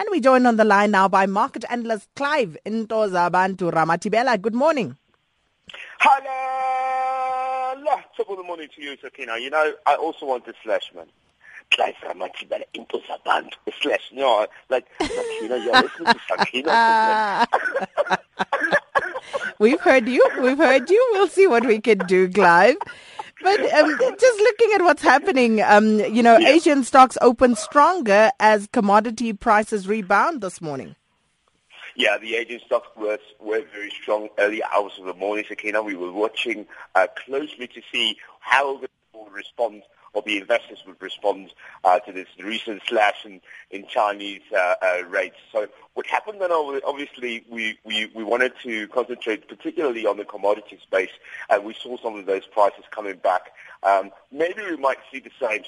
And we joined on the line now by market analyst Clive Ntozabantu Ramatibela. Good morning. Hello. Of the morning to you, Sakina. You know, I also want to slash, man. Clive Ramatibela Ntozabantu slash. You know, like Sakina, you're listening to Sakina. We've heard you. We've heard you. We'll see what we can do, Clive. But um, just looking at what's happening, um, you know, yeah. Asian stocks open stronger as commodity prices rebound this morning. Yeah, the Asian stocks were, were very strong early hours of the morning, Sakina. We were watching uh, closely to see how they will respond or the investors would respond uh, to this recent slash in, in Chinese uh, uh, rates. So what happened then, obviously, we, we, we wanted to concentrate particularly on the commodity space, and we saw some of those prices coming back. Um, maybe we might see the same,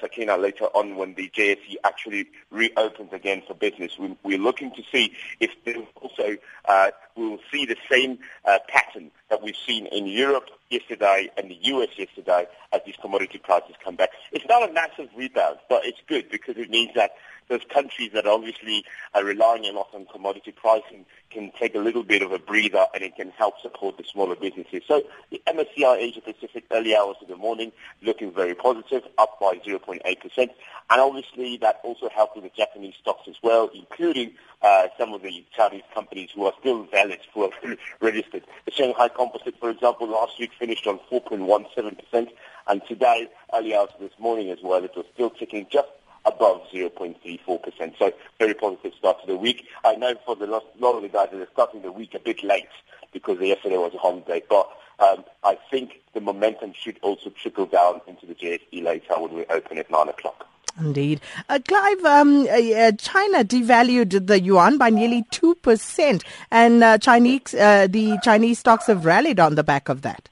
Sakina, later on when the JSE actually reopens again for business. We, we're looking to see if also uh, will see the same uh, pattern that we've seen in Europe yesterday and the US yesterday as these commodity prices come back. It's not a massive rebound, but it's good because it means that those countries that obviously are relying a lot on commodity pricing can take a little bit of a breather and it can help support the smaller businesses. So the MSCI Asia Pacific early hours of the morning looking very positive, up by 0.8%. And obviously that also helped with the Japanese stocks as well, including uh, some of the Chinese companies who are still valid, who are registered. The Shanghai Composite, for example, last week finished on 4.17%, and today, early hours this morning as well, it was still ticking just above 0.34%. So very positive start to the week. I know for the last, lot of the guys that are starting the week a bit late because yesterday was a holiday, but um, I think the momentum should also trickle down into the JSE later when we open at 9 o'clock. Indeed. Uh, Clive, um, uh, uh China devalued the yuan by nearly 2%, and uh, Chinese, uh, the Chinese stocks have rallied on the back of that.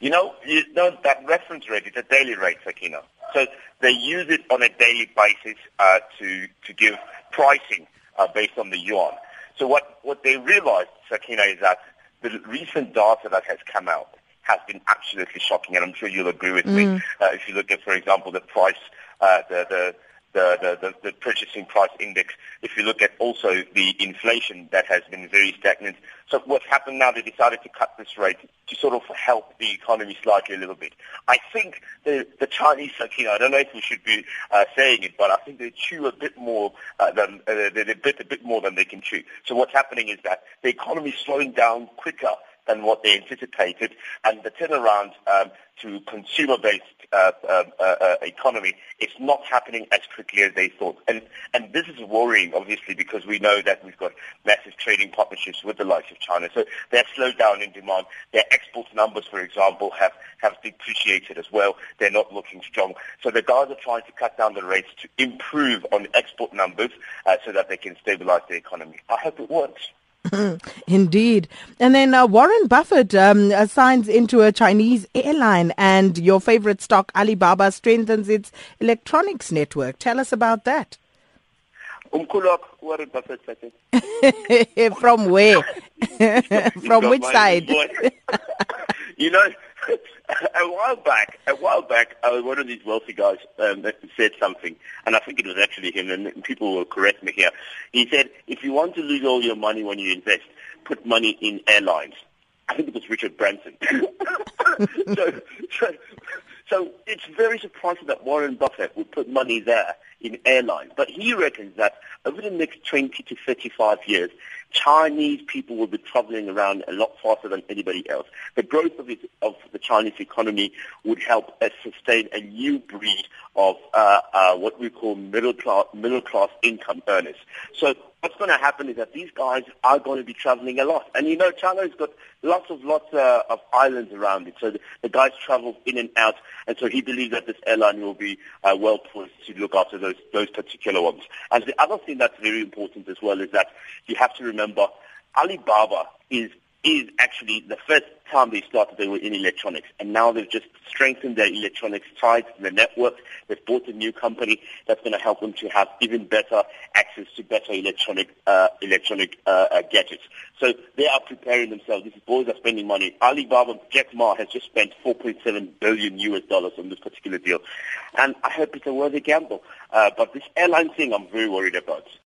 You know, you know that reference rate is a daily rate, Sakina. So they use it on a daily basis uh, to to give pricing uh, based on the yuan. So what what they realized, Sakina, is that the recent data that has come out has been absolutely shocking, and I'm sure you'll agree with mm. me. Uh, if you look at, for example, the price, uh, the the the, the, the, purchasing price index. If you look at also the inflation that has been very stagnant. So what's happened now, they decided to cut this rate to sort of help the economy slightly a little bit. I think the, the Chinese, you know, I don't know if we should be uh, saying it, but I think they chew a bit more uh, than, uh, they bit a bit more than they can chew. So what's happening is that the economy is slowing down quicker than what they anticipated, and the turnaround um, to consumer-based uh, uh, uh, uh, economy is not happening as quickly as they thought. And, and this is worrying, obviously, because we know that we've got massive trading partnerships with the likes of China. So they've slowed down in demand. Their export numbers, for example, have, have depreciated as well. They're not looking strong. So the guys are trying to cut down the rates to improve on export numbers uh, so that they can stabilize the economy. I hope it works. Indeed. And then uh, Warren Buffett um, signs into a Chinese airline, and your favorite stock, Alibaba, strengthens its electronics network. Tell us about that. Umkulok, Warren Buffett, From where? From which side? you know, a while back, a while back, uh, one of these wealthy guys um, said something, and I think it was actually him, and people will correct me here. He said, if you want to lose all your money when you invest, put money in airlines. I think it was Richard Branson. so, so, so it's very surprising that Warren Buffett would put money there in airlines. But he reckons that over the next 20 to 35 years, Chinese people will be traveling around a lot faster than anybody else. The growth of, it, of the Chinese economy would help us sustain a new breed of uh, uh, what we call middle class, middle class income earners. So what's going to happen is that these guys are going to be traveling a lot. And you know, China's got lots of lots uh, of islands around it. So the, the, guys travel in and out. And so he believes that this airline will be uh, well poised to look after those, those particular ones. And the other thing that's very important as well is that you have to remember Alibaba is is actually the first time they started they were in electronics and now they've just strengthened their electronics ties to the network. They've bought a new company that's going to help them to have even better access to better electronic uh, electronic uh, uh, gadgets. So they are preparing themselves. These boys are spending money. Alibaba, Jack Ma has just spent 4.7 billion US dollars on this particular deal. And I hope it's a worthy gamble. Uh, but this airline thing I'm very worried about.